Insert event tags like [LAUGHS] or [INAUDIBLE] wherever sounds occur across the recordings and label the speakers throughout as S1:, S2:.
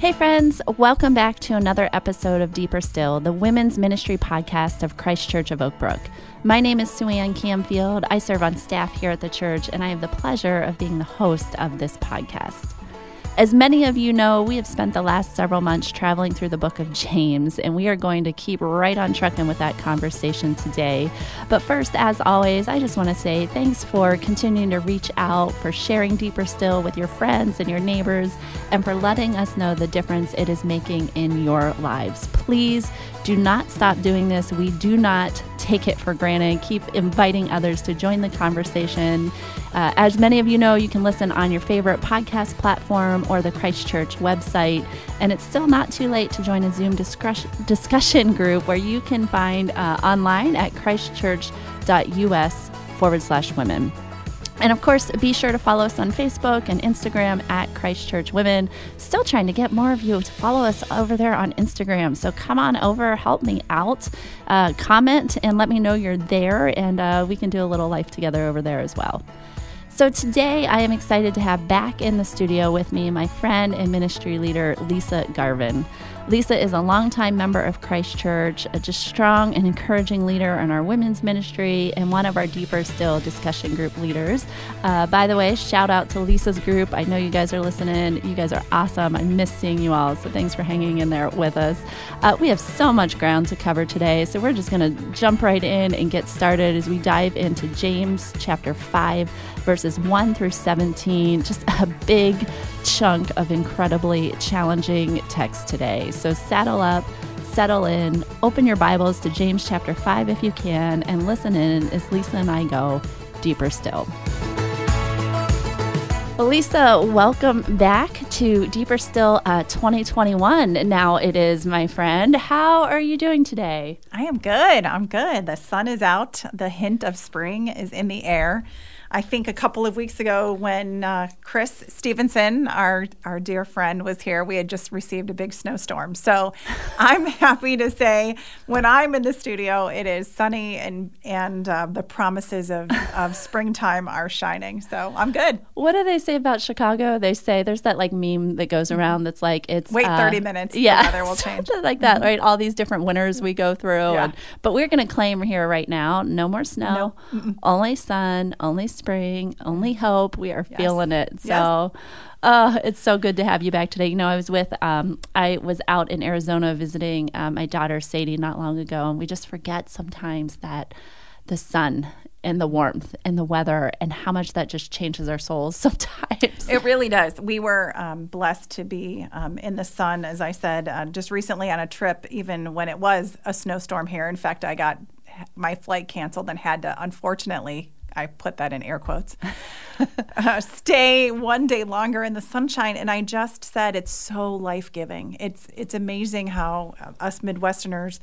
S1: Hey, friends, welcome back to another episode of Deeper Still, the women's ministry podcast of Christ Church of Oakbrook. My name is Sue Ann Camfield. I serve on staff here at the church, and I have the pleasure of being the host of this podcast. As many of you know, we have spent the last several months traveling through the book of James, and we are going to keep right on trucking with that conversation today. But first, as always, I just want to say thanks for continuing to reach out, for sharing deeper still with your friends and your neighbors, and for letting us know the difference it is making in your lives. Please do not stop doing this. We do not take it for granted. Keep inviting others to join the conversation. Uh, as many of you know, you can listen on your favorite podcast platform or the Christchurch website. And it's still not too late to join a Zoom discussion [LAUGHS] group where you can find uh, online at christchurch.us forward slash women. And of course, be sure to follow us on Facebook and Instagram at Christchurch Women. Still trying to get more of you to follow us over there on Instagram. So come on over, help me out, uh, comment, and let me know you're there, and uh, we can do a little life together over there as well. So today, I am excited to have back in the studio with me my friend and ministry leader, Lisa Garvin. Lisa is a longtime member of Christ Church, a just strong and encouraging leader in our women's ministry, and one of our deeper still discussion group leaders. Uh, by the way, shout out to Lisa's group. I know you guys are listening. You guys are awesome. I miss seeing you all, so thanks for hanging in there with us. Uh, we have so much ground to cover today, so we're just going to jump right in and get started as we dive into James chapter 5, verses 1 through 17. Just a big chunk of incredibly challenging text today. So saddle up, settle in, open your Bibles to James chapter 5 if you can, and listen in as Lisa and I go deeper still. Lisa, welcome back to Deeper Still uh, 2021. Now it is, my friend. How are you doing today?
S2: I am good. I'm good. The sun is out. The hint of spring is in the air. I think a couple of weeks ago when uh, Chris Stevenson, our our dear friend, was here, we had just received a big snowstorm. So [LAUGHS] I'm happy to say when I'm in the studio, it is sunny and and uh, the promises of, of [LAUGHS] springtime are shining. So I'm good.
S1: What do they say about Chicago? They say there's that like meme that goes mm-hmm. around that's like it's
S2: wait uh, 30 minutes. Yeah, the weather will [LAUGHS] change.
S1: like that, mm-hmm. right? All these different winters we go through. Yeah. And, but we're going to claim here right now, no more snow, no. only sun, only spring, only hope. We are yes. feeling it. So. Yes. Uh, it's so good to have you back today. You know, I was with, um, I was out in Arizona visiting um, my daughter Sadie not long ago, and we just forget sometimes that the sun and the warmth and the weather and how much that just changes our souls [LAUGHS] sometimes.
S2: It really does. We were um, blessed to be um, in the sun, as I said, uh, just recently on a trip, even when it was a snowstorm here. In fact, I got my flight canceled and had to, unfortunately, I put that in air quotes, [LAUGHS] uh, stay one day longer in the sunshine. And I just said it's so life giving. It's it's amazing how uh, us Midwesterners,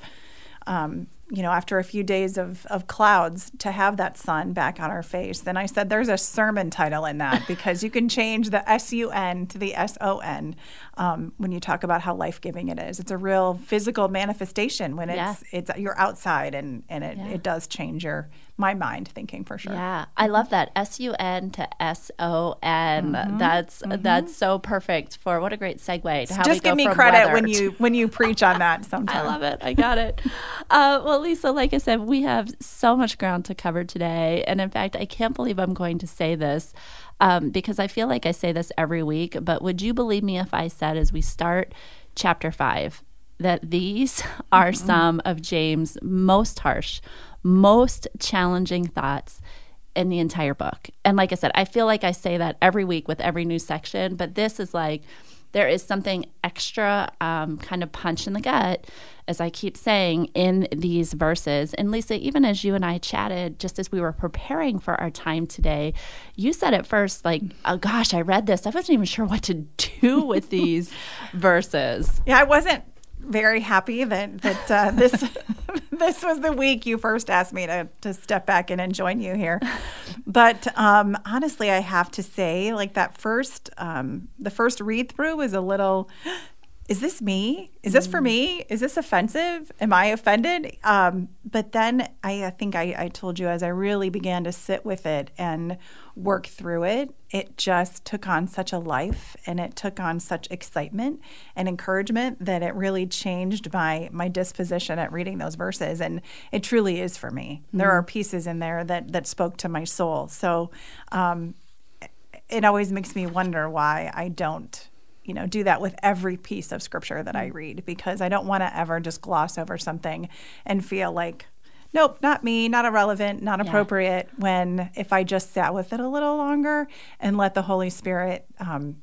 S2: um, you know, after a few days of, of clouds, to have that sun back on our face. And I said, there's a sermon title in that [LAUGHS] because you can change the S U N to the S O N um, when you talk about how life giving it is. It's a real physical manifestation when it's yeah. it's you're outside and and it, yeah. it does change your my mind thinking for sure.
S1: Yeah, I love that S U N to S O N. Mm-hmm. That's mm-hmm. that's so perfect for what a great segue to how
S2: Just give me credit when you when you [LAUGHS] preach on that. Sometimes
S1: I love it. I got it. Uh, well, Lisa, like I said, we have so much ground to cover today, and in fact, I can't believe I'm going to say this. Um, because I feel like I say this every week, but would you believe me if I said as we start chapter five that these [LAUGHS] are mm-hmm. some of James' most harsh, most challenging thoughts in the entire book. And like I said, I feel like I say that every week with every new section, but this is like there is something extra um, kind of punch in the gut, as I keep saying, in these verses. And Lisa, even as you and I chatted, just as we were preparing for our time today, you said at first, like, oh gosh, I read this. I wasn't even sure what to [LAUGHS] do with these [LAUGHS] verses.
S2: Yeah, I wasn't very happy that that uh, [LAUGHS] this this was the week you first asked me to to step back in and join you here. But um, honestly, I have to say, like that first um, the first read through was a little. Is this me? Is this for me? Is this offensive? Am I offended? Um, but then I, I think I, I, told you as I really began to sit with it and work through it, it just took on such a life and it took on such excitement and encouragement that it really changed my my disposition at reading those verses. And it truly is for me. Mm-hmm. There are pieces in there that that spoke to my soul. So um, it always makes me wonder why I don't you know do that with every piece of scripture that I mm. read because I don't want to ever just gloss over something and feel like nope, not me, not irrelevant, not yeah. appropriate. When if I just sat with it a little longer and let the Holy Spirit um,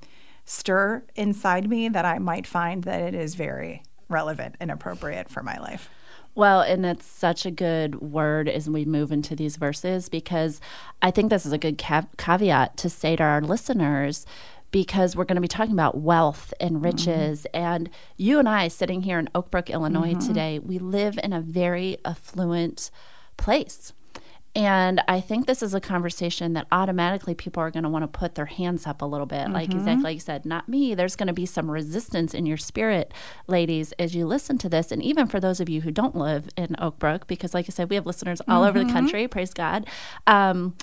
S2: stir inside me, that I might find that it is very relevant and appropriate for my life.
S1: Well, and it's such a good word as we move into these verses because I think this is a good caveat to say to our listeners because we're going to be talking about wealth and mm-hmm. riches. Mm-hmm. And you and I, sitting here in Oak Brook, Illinois mm-hmm. today, we live in a very affluent place. And I think this is a conversation that automatically people are going to want to put their hands up a little bit. Mm-hmm. Like exactly like you said, not me. There's going to be some resistance in your spirit, ladies, as you listen to this. And even for those of you who don't live in Oak Brook, because like I said, we have listeners all over the mm-hmm. country, praise God. Um,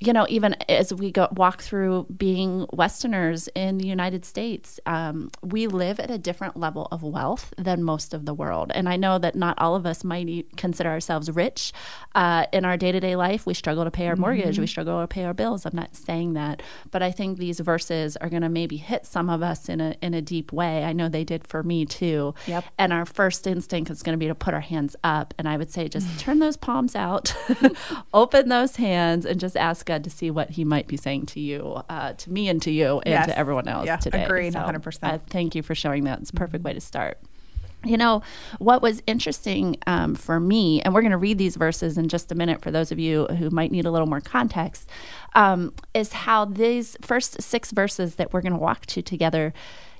S1: you know, even as we go walk through being Westerners in the United States, um, we live at a different level of wealth than most of the world. And I know that not all of us might consider ourselves rich uh, in our day to day life. We struggle to pay our mortgage, mm-hmm. we struggle to pay our bills. I'm not saying that, but I think these verses are going to maybe hit some of us in a in a deep way. I know they did for me too.
S2: Yep.
S1: And our first instinct is going to be to put our hands up, and I would say just [SIGHS] turn those palms out, [LAUGHS] open those hands, and just ask God to see what He might be saying to you, uh, to me, and to you, and yes. to everyone else
S2: yeah,
S1: today.
S2: Agreed, so, 100%. Uh,
S1: thank you for showing that. It's a perfect mm-hmm. way to start. You know, what was interesting um, for me, and we're going to read these verses in just a minute for those of you who might need a little more context, um, is how these first six verses that we're going to walk to together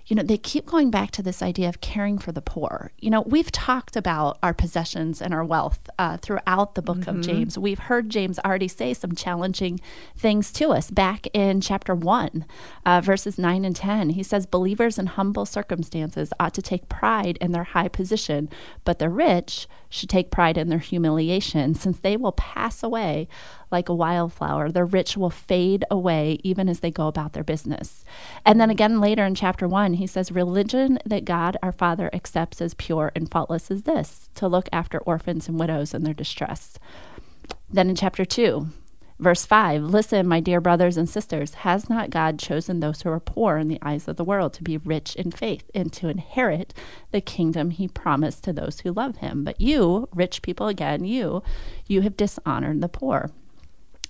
S1: you know, they keep going back to this idea of caring for the poor. You know, we've talked about our possessions and our wealth uh, throughout the book mm-hmm. of James. We've heard James already say some challenging things to us back in chapter 1, uh, verses 9 and 10. He says, Believers in humble circumstances ought to take pride in their high position, but the rich should take pride in their humiliation, since they will pass away like a wildflower. Their rich will fade away even as they go about their business. And then again later in chapter one, he says, Religion that God our Father accepts as pure and faultless is this to look after orphans and widows in their distress. Then in chapter two, Verse 5 Listen, my dear brothers and sisters, has not God chosen those who are poor in the eyes of the world to be rich in faith and to inherit the kingdom he promised to those who love him? But you, rich people again, you, you have dishonored the poor.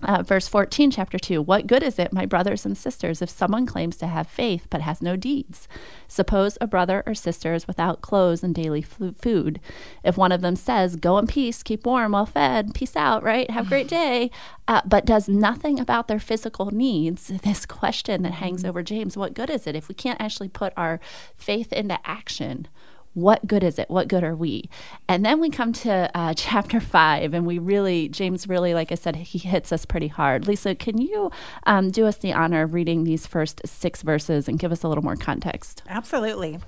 S1: Uh, verse 14, chapter 2 What good is it, my brothers and sisters, if someone claims to have faith but has no deeds? Suppose a brother or sister is without clothes and daily food. If one of them says, Go in peace, keep warm, well fed, peace out, right? Have a great [SIGHS] day, uh, but does nothing about their physical needs, this question that hangs mm-hmm. over James, what good is it if we can't actually put our faith into action? What good is it? What good are we? And then we come to uh, [LAUGHS] chapter five, and we really, James really, like I said, he hits us pretty hard. Lisa, can you um, do us the honor of reading these first six verses and give us a little more context?
S2: Absolutely.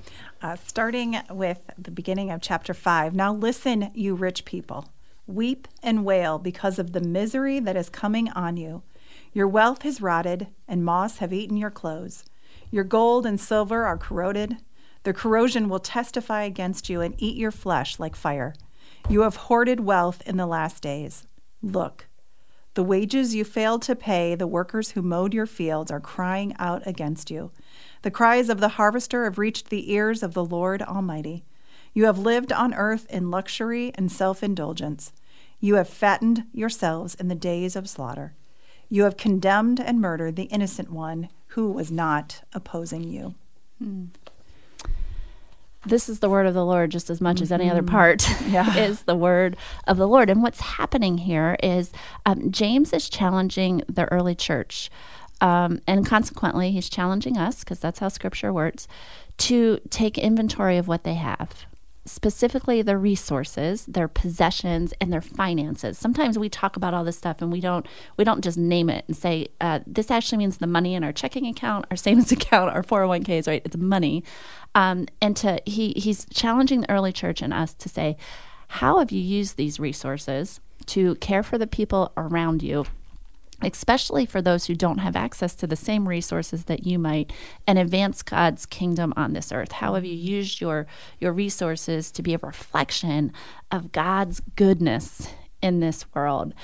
S2: Uh, starting with the beginning of chapter five. Now listen, you rich people. Weep and wail because of the misery that is coming on you. Your wealth has rotted, and moths have eaten your clothes. Your gold and silver are corroded the corrosion will testify against you and eat your flesh like fire. You have hoarded wealth in the last days. Look, the wages you failed to pay the workers who mowed your fields are crying out against you. The cries of the harvester have reached the ears of the Lord Almighty. You have lived on earth in luxury and self indulgence. You have fattened yourselves in the days of slaughter. You have condemned and murdered the innocent one who was not opposing you. Hmm
S1: this is the word of the Lord just as much mm-hmm. as any other mm-hmm. part [LAUGHS] yeah. is the word of the Lord. And what's happening here is um, James is challenging the early church. Um, and consequently, he's challenging us, because that's how scripture works, to take inventory of what they have. Specifically their resources, their possessions, and their finances. Sometimes we talk about all this stuff and we don't we don't just name it and say uh, this actually means the money in our checking account, our [LAUGHS] savings account, our 401ks, right? It's money. Um, and to he he's challenging the early church and us to say, how have you used these resources to care for the people around you? Especially for those who don't have access to the same resources that you might and advance God's kingdom on this earth. How have you used your your resources to be a reflection of God's goodness in this world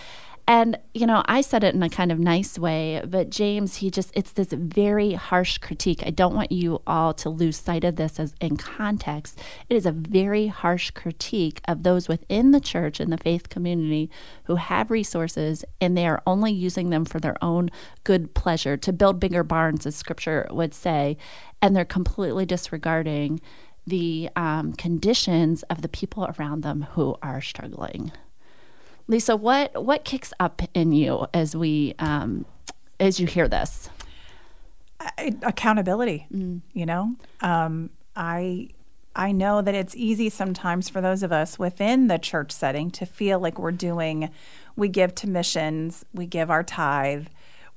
S1: and, you know, I said it in a kind of nice way, but James, he just, it's this very harsh critique. I don't want you all to lose sight of this as in context. It is a very harsh critique of those within the church and the faith community who have resources and they are only using them for their own good pleasure to build bigger barns, as scripture would say, and they're completely disregarding the um, conditions of the people around them who are struggling. Lisa, what what kicks up in you as we um, as you hear this?
S2: I, accountability. Mm. You know, um, I I know that it's easy sometimes for those of us within the church setting to feel like we're doing. We give to missions, we give our tithe,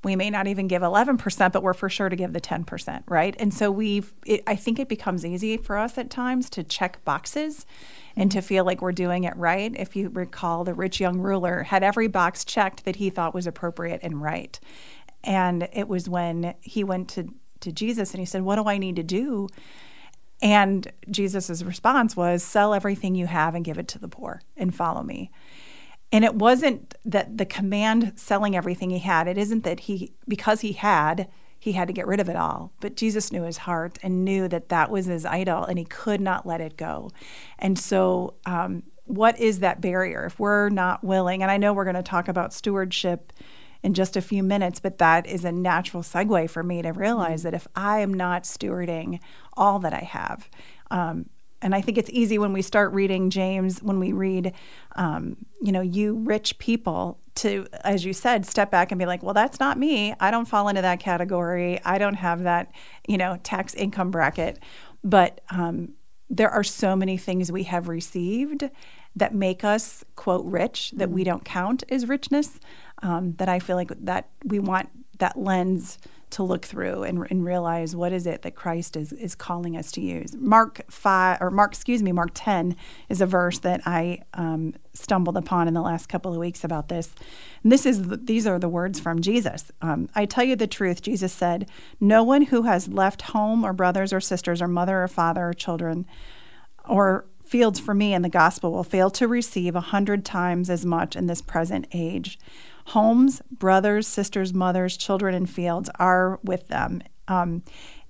S2: we may not even give 11%, but we're for sure to give the 10%, right? And so we've, it, I think it becomes easy for us at times to check boxes and to feel like we're doing it right. If you recall, the rich young ruler had every box checked that he thought was appropriate and right. And it was when he went to, to Jesus and he said, What do I need to do? And Jesus' response was, Sell everything you have and give it to the poor and follow me. And it wasn't that the command selling everything he had, it isn't that he, because he had, he had to get rid of it all. But Jesus knew his heart and knew that that was his idol and he could not let it go. And so, um, what is that barrier if we're not willing? And I know we're going to talk about stewardship in just a few minutes, but that is a natural segue for me to realize that if I am not stewarding all that I have, um, and I think it's easy when we start reading James, when we read, um, you know, you rich people, to, as you said, step back and be like, well, that's not me. I don't fall into that category. I don't have that, you know, tax income bracket. But um, there are so many things we have received that make us, quote, rich, that we mm-hmm. don't count as richness, um, that I feel like that we want that lens to look through and, and realize what is it that Christ is, is calling us to use. Mark 5, or Mark, excuse me, Mark 10 is a verse that I um, stumbled upon in the last couple of weeks about this. And this is, these are the words from Jesus. Um, I tell you the truth, Jesus said, no one who has left home or brothers or sisters or mother or father or children or fields for me in the gospel will fail to receive a hundred times as much in this present age homes, brothers, sisters, mothers, children, and fields are with them. Um,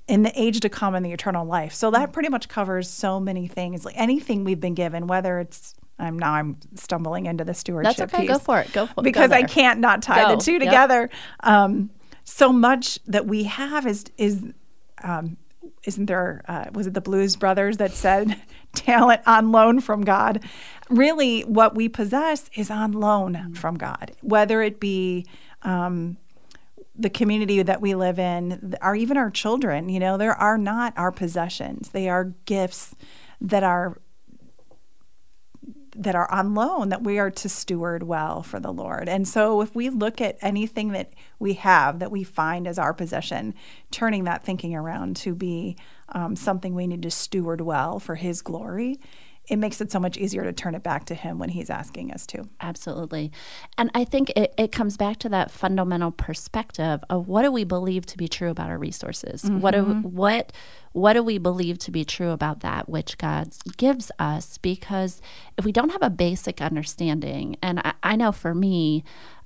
S2: in the age to come in the eternal life. So that pretty much covers so many things. Like anything we've been given, whether it's I'm now I'm stumbling into the stewardship
S1: That's okay.
S2: piece.
S1: Go for it. Go for
S2: it. Because I can't not tie go. the two together. Yep. Um, so much that we have is is um, isn't there uh, was it the blues brothers that said [LAUGHS] talent on loan from god? Really what we possess is on loan mm-hmm. from god. Whether it be um, the community that we live in or even our children you know there are not our possessions. They are gifts that are that are on loan that we are to steward well for the Lord. And so if we look at anything that we have that we find as our possession, turning that thinking around to be um, something we need to steward well for His glory, it makes it so much easier to turn it back to him when he's asking us to.
S1: Absolutely. And I think it, it comes back to that fundamental perspective of what do we believe to be true about our resources? Mm-hmm. What do what what do we believe to be true about that which God gives us? Because if we don't have a basic understanding, and I, I know for me,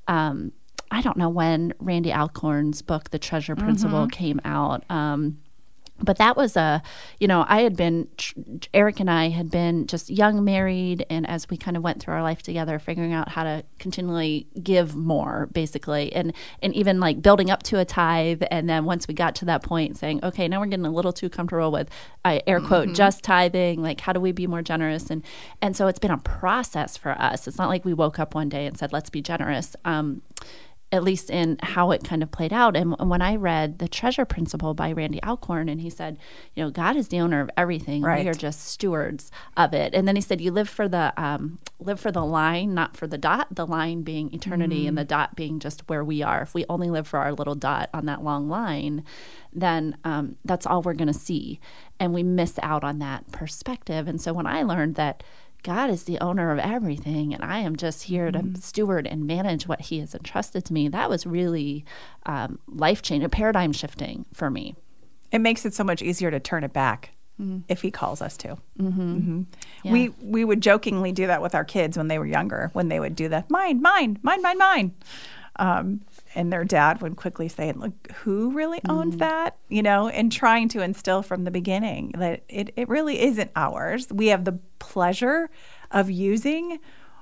S1: um, I don't know when Randy Alcorn's book, The Treasure Principle, mm-hmm. came out. Um, but that was a you know i had been eric and i had been just young married and as we kind of went through our life together figuring out how to continually give more basically and and even like building up to a tithe and then once we got to that point saying okay now we're getting a little too comfortable with I air quote mm-hmm. just tithing like how do we be more generous? And and so it's been a process for us. It's not like we woke up one day and said let's be generous. Um, at least in how it kind of played out. And when I read The Treasure Principle by Randy Alcorn, and he said, you know, God is the owner of everything.
S2: Right.
S1: We are just stewards of it. And then he said, you live for the um, live for the line, not for the dot. The line being eternity, and the dot being just where we are. If we only live for our little dot on that long line, then um, that's all we're going to see, and we miss out on that perspective. And so when I learned that God is the owner of everything, and I am just here to steward and manage what He has entrusted to me. That was really um, life changing, a paradigm shifting for me.
S2: It makes it so much easier to turn it back if He calls us to.
S1: Mm-hmm. Yeah.
S2: We we would jokingly do that with our kids when they were younger. When they would do that, mine, mine, mine, mine, mine, um, and their dad would quickly say, "Look, who really mm-hmm. owns that?" You know, and trying to instill from the beginning that it it really isn't ours. We have the pleasure of using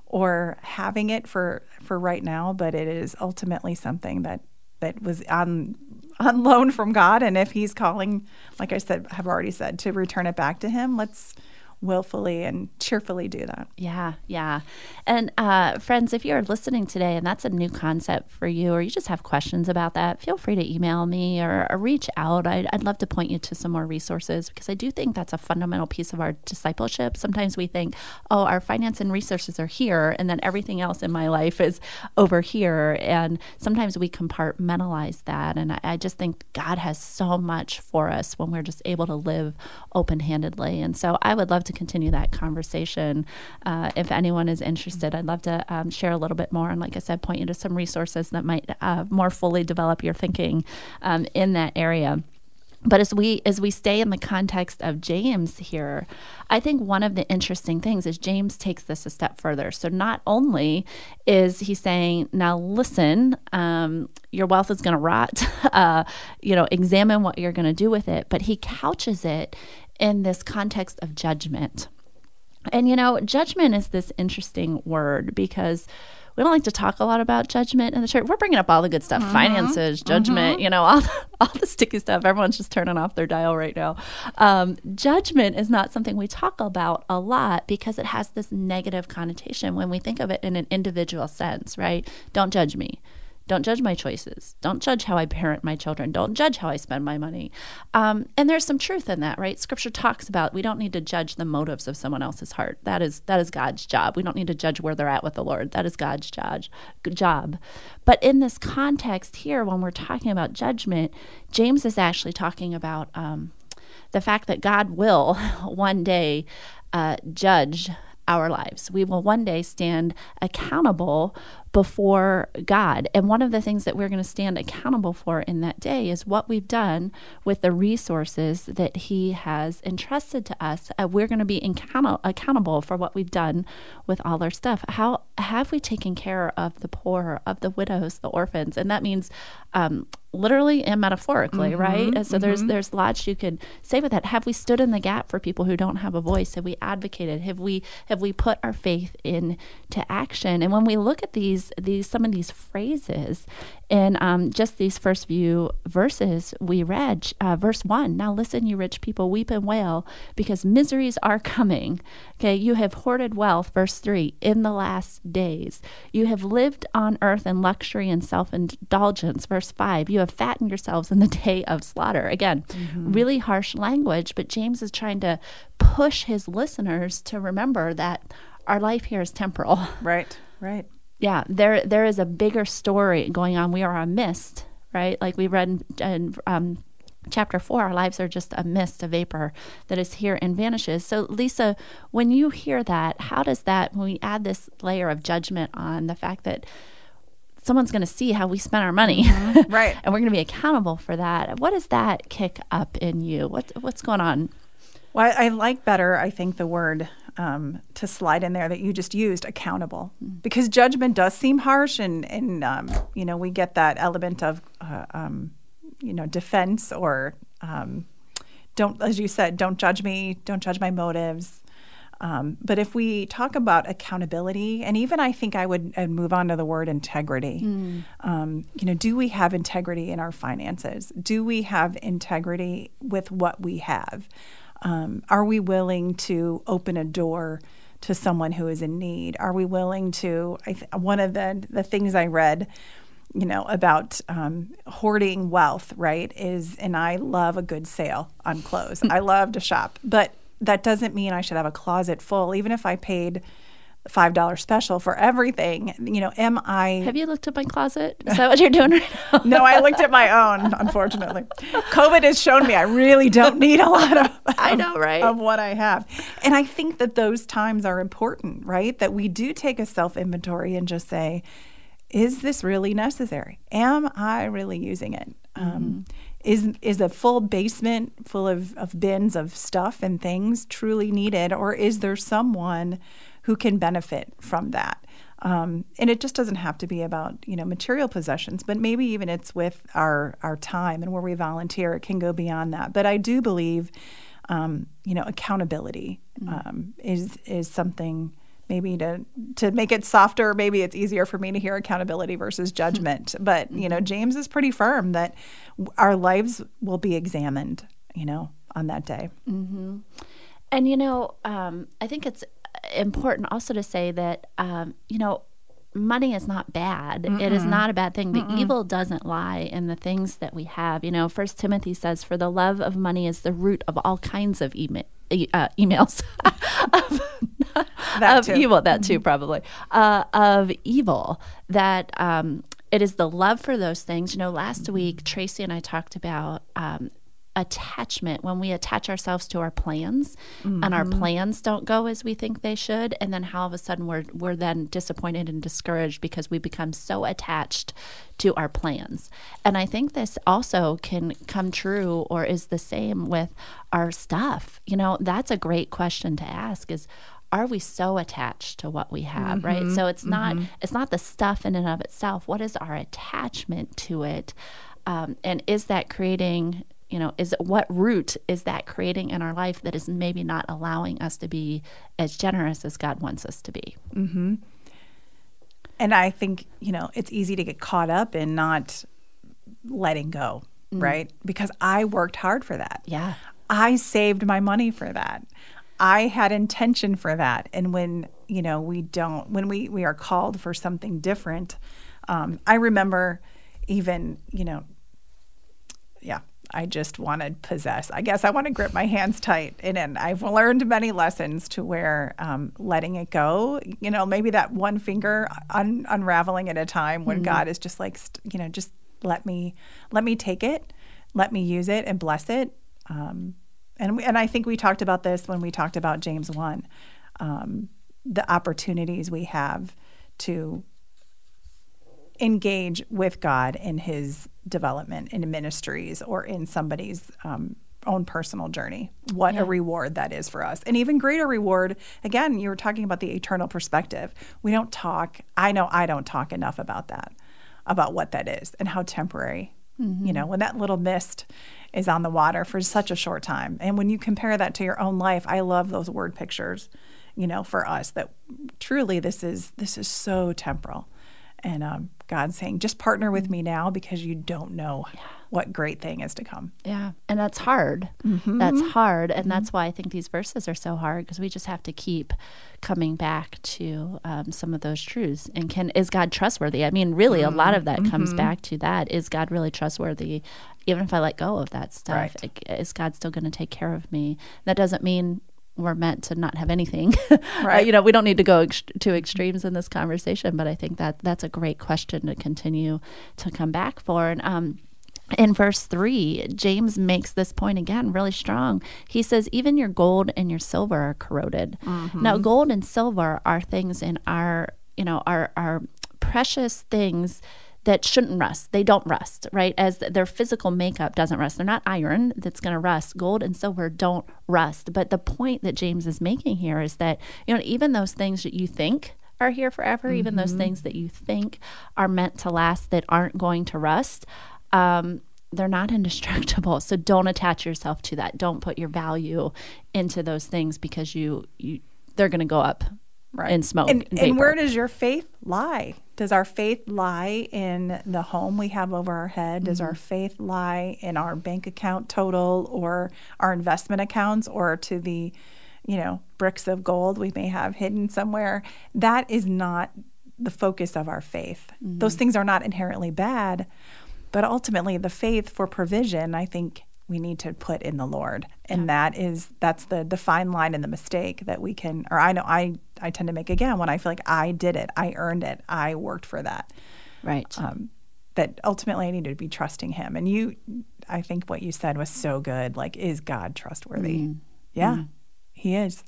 S2: or having it for for right now, but it is ultimately something that that was on on loan from God. And if He's calling, like I said, have already said, to return it back to Him, let's willfully and cheerfully do that.
S1: Yeah, yeah. And uh, friends, if you're listening today and that's a new concept for you, or you just have questions about that, feel free to email me or, or reach out. I'd, I'd love to point you to some more resources because I do think that's a fundamental piece of our discipleship. Sometimes we think, oh, our finance and resources are here, and then everything else in my life is over here. And sometimes we compartmentalize that. And I, I just think God has so much for us when we're just able to live open handedly. And so I would love to continue that conversation. Uh, if anyone is interested, I'd love to um, share a little bit more. And like I said, point you to some resources that might uh, more fully develop your thinking um, in that area. But as we as we stay in the context of James here, I think one of the interesting things is James takes this a step further. So not only is he saying, "Now listen, um, your wealth is going to rot. [LAUGHS] Uh, you know, examine what you're going to do with it," but he couches it in this context of judgment. And you know, judgment is this interesting word because we don't like to talk a lot about judgment in the church. We're bringing up all the good stuff, finances, judgment, you know, [LAUGHS] all, all the sticky stuff. Everyone's just turning off their dial right now. Um, judgment is not something we talk about a lot because it has this negative connotation when we think of it in an individual sense, right? Don't judge me. Don't judge my choices. Don't judge how I parent my children. Don't judge how I spend my money. Um, and there's some truth in that, right? Scripture talks about we don't need to judge the motives of someone else's heart. That is that is God's job. We don't need to judge where they're at with the Lord. That is God's. Good job. But in this context here, when we're talking about judgment, James is actually talking about um, the fact that God will [LAUGHS] one day uh, judge our lives. We will one day stand accountable before God. And one of the things that we're going to stand accountable for in that day is what we've done with the resources that He has entrusted to us. Uh, we're going to be account- accountable for what we've done with all our stuff. How have we taken care of the poor, of the widows, the orphans? And that means um, literally and metaphorically,
S2: Mm-hmm,
S1: right? And so there's there's lots you could say with that. Have we stood in the gap for people who don't have a voice? Have we advocated? Have we have we put our faith into action? And when we look at these these some of these phrases in um, just these first few verses we read, uh, verse one. Now listen, you rich people, weep and wail because miseries are coming. Okay, you have hoarded wealth. Verse three. In the last days, you have lived on earth in luxury and self indulgence. Verse five. You have fattened yourselves in the [LAUGHS] day of slaughter. Again, really harsh language, but James is trying to push his listeners to remember that our life here is temporal.
S2: Right, right.
S1: Yeah, there there is a bigger story going on. We are a mist, right? Like we read in, in um, chapter four, our lives are just a mist, a vapor that is here and vanishes. So, Lisa, when you hear that, how does that, when we add this layer of judgment on the fact that someone's going to see how we spend our money, [LAUGHS]
S2: Right.
S1: and we're going to be accountable for that, what does that kick up in you? What, what's going on?
S2: Well, I like better, I think, the word um, to slide in there that you just used, accountable, because judgment does seem harsh, and and um, you know we get that element of uh, um, you know defense or um, don't, as you said, don't judge me, don't judge my motives. Um, but if we talk about accountability, and even I think I would I'd move on to the word integrity. Um, you know, do we have integrity in our finances? Do we have integrity with what we have? Um, are we willing to open a door to someone who is in need? Are we willing to? I th- one of the the things I read you know, about um, hoarding wealth, right? Is, and I love a good sale on clothes. [LAUGHS] I love to shop, but that doesn't mean I should have a closet full, even if I paid five dollar special for everything. You know, am I?
S1: Have you looked at my closet? Is that what you're doing right now? [LAUGHS]
S2: no, I looked at my own. Unfortunately, COVID has shown me I really don't need a lot of. [LAUGHS]
S1: I know, right?
S2: Of what I have, and I think that those times are important, right? That we do take a self inventory and just say, is this really necessary? Am I really using it? Mm-hmm. Um, is is a full basement full of, of bins of stuff and things truly needed, or is there someone who can benefit from that. Um, and it just doesn't have to be about you know material possessions, but maybe even it's with our our time and where we volunteer. It can go beyond that. But I do believe, um, you know, accountability mm. um, is is something maybe to to make it softer. Maybe it's easier for me to hear accountability versus judgment. but you know, mm-hmm. James is pretty firm that our lives will be examined. You know, on that day.
S1: Mm-hmm. And you know, um, I think it's important also to say that, um, you know, money is not bad. It is not a bad thing. The Mm-mm. evil doesn't lie in the things that we have. You know, First Timothy says, "For the love of money is the root of all kinds of email." Uh, emails [LAUGHS] of, of evil that too mm-hmm. probably uh, of evil that um, it is the love for those things you know last week tracy and i talked about um, attachment when we attach ourselves to our plans mm-hmm. and our mm-hmm. plans don't go as we think they should and then how all of a sudden we're we're then disappointed and discouraged because we become so attached to our plans and i think this also can come true or is the same with our stuff you know that's a great question to ask is are we so attached to what we have mm-hmm. right so it's not mm-hmm. it's not the stuff in and of itself what is our attachment to it um, and is that creating you know is what root is that creating in our life that is maybe not allowing us to be as generous as god wants us to be?
S2: Mm-hmm. and i think you know it's easy to get caught up in not letting go mm. right? Because i worked hard for that.
S1: Yeah.
S2: I saved my money for that. I had intention for that. And when you know we don't when we we are called for something different um, i remember even you know yeah I just want to possess. I guess I want to grip my hands tight. And, and I've learned many lessons to where um, letting it go, you know, maybe that one finger un- unraveling at a time when mm-hmm. God is just like, you know, just let me, let me take it, let me use it and bless it. Um, and, we, and I think we talked about this when we talked about James 1, um, the opportunities we have to engage with God in his development in ministries or in somebody's um, own personal journey. What yeah. a reward that is for us. And even greater reward, again, you were talking about the eternal perspective. We don't talk, I know I don't talk enough about that, about what that is and how temporary. Mm-hmm. You know, when that little mist is on the water for such a short time. And when you compare that to your own life, I love those word pictures, you know, for us that truly this is this is so temporal. And um, God saying, just partner with me now because you don't know yeah. what great thing is to come.
S1: Yeah. And that's hard. Mm-hmm. That's hard. And mm-hmm. that's why I think these verses are so hard because we just have to keep coming back to um, some of those truths. And can, is God trustworthy? I mean, really, mm-hmm. a lot of that comes mm-hmm. back to that. Is God really trustworthy? Even if I let go of that stuff, right. is God still going to take care of me? That doesn't mean we're meant to not have anything. [LAUGHS] Right. uh, you know, we don't need to go ex- to extremes in this conversation, but I think that that's a great question to continue to come back for. And um, in verse 3, James makes this point again really strong. He says, Even your gold and your silver are corroded. Mm-hmm. Now, gold and silver are things in our, you know, our, our precious things that shouldn't rust. They don't rust, right? As their physical makeup doesn't rust. They're not iron that's going to rust. Gold and silver don't rust. But the point that James is making here is that, you know, even those things that you think are here forever, mm-hmm. even those mm-hmm. things that you think are meant to last that aren't going to rust, um, they're not [LAUGHS] indestructible. So don't attach yourself to that. Don't put your value into those things because you you they're going to go up right. in smoke.
S2: And, and, and where does your faith lie? Does our faith lie in the home we have over our head? Does mm-hmm. our faith lie in our bank account total or our investment accounts or to the, you know, bricks of gold we may have hidden somewhere? That is not the focus of our faith. Mm-hmm. Those things are not inherently bad, but ultimately the faith for provision, I think we need to put in the Lord. And yeah. that is that's the the fine line and the mistake that we can or I know I I tend to make again when I feel like I did it, I earned it, I worked for that.
S1: Right. Um,
S2: that ultimately I needed to be trusting him. And you I think what you said was so good. Like, is God trustworthy? Mm. Yeah, mm. he is.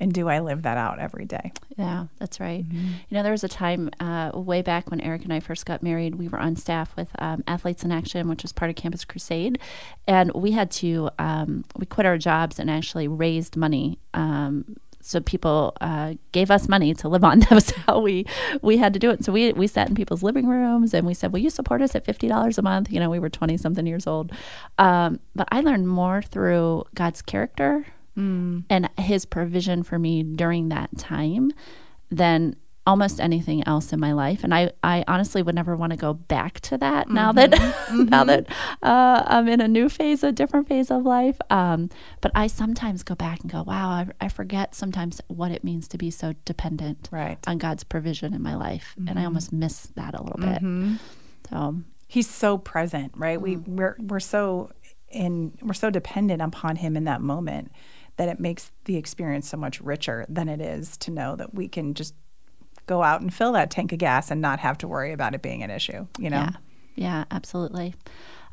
S2: And do I live that out every day?
S1: Yeah, that's right. Mm-hmm. You know, there was a time uh, way back when Eric and I first got married, we were on staff with um, Athletes in Action, which was part of Campus Crusade. And we had to, um, we quit our jobs and actually raised money. Um, so people uh, gave us money to live on. [LAUGHS] That was how we we had to do it. So we we sat in people's living rooms and we said, "Will you support us at fifty dollars a month?" You know, we were twenty something years old. Um, but I learned more through God's character mm. and His provision for me during that time than almost anything else in my life and i, I honestly would never want to go back to that mm-hmm. now that mm-hmm. [LAUGHS] now that uh, i'm in a new phase a different phase of life um, but i sometimes go back and go wow I, I, forget sometimes what it means to be so dependent
S2: right.
S1: on god's provision in my life mm-hmm. and i mm-hmm. almost miss that a little bit mm-hmm. so
S2: he's so present right we mm. we're, we're so in we're so dependent upon him in that moment that it makes the experience so much richer than it is to know that we can just go out and fill that tank of gas and not have to worry about it being an issue, you know?
S1: Yeah, yeah absolutely.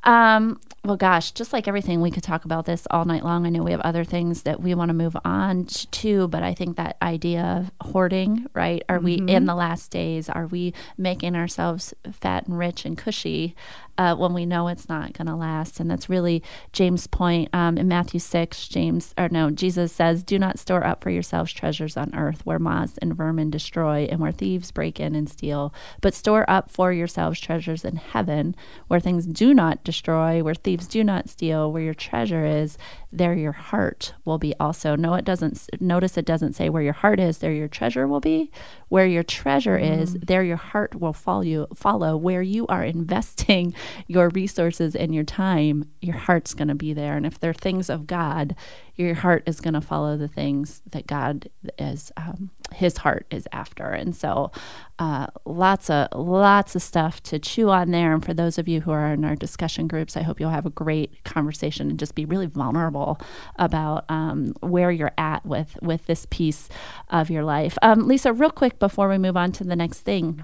S1: Um, well, gosh, just like everything, we could talk about this all night long. I know we have other things that we want to move on to, but I think that idea of hoarding, right? Are mm-hmm. we in mm-hmm. the last days? Are we making ourselves fat and rich and cushy? Uh, when we know it's not going to last. And that's really James' point um, in Matthew 6. James, or no, Jesus says, Do not store up for yourselves treasures on earth where moths and vermin destroy and where thieves break in and steal, but store up for yourselves treasures in heaven where things do not destroy, where thieves do not steal, where your treasure is, there your heart will be also. No, it doesn't. Notice it doesn't say where your heart is, there your treasure will be. Where your treasure mm. is, there your heart will follow you. Follow where you are investing [LAUGHS] your resources and your time. Your heart's going to be there, and if they're things of God, your heart is going to follow the things that God is, um, His heart is after. And so, uh, lots of lots of stuff to chew on there. And for those of you who are in our discussion groups, I hope you'll have a great conversation and just be really vulnerable about um, where you're at with with this piece of your life. Um, Lisa, real quick before we move on to the next thing.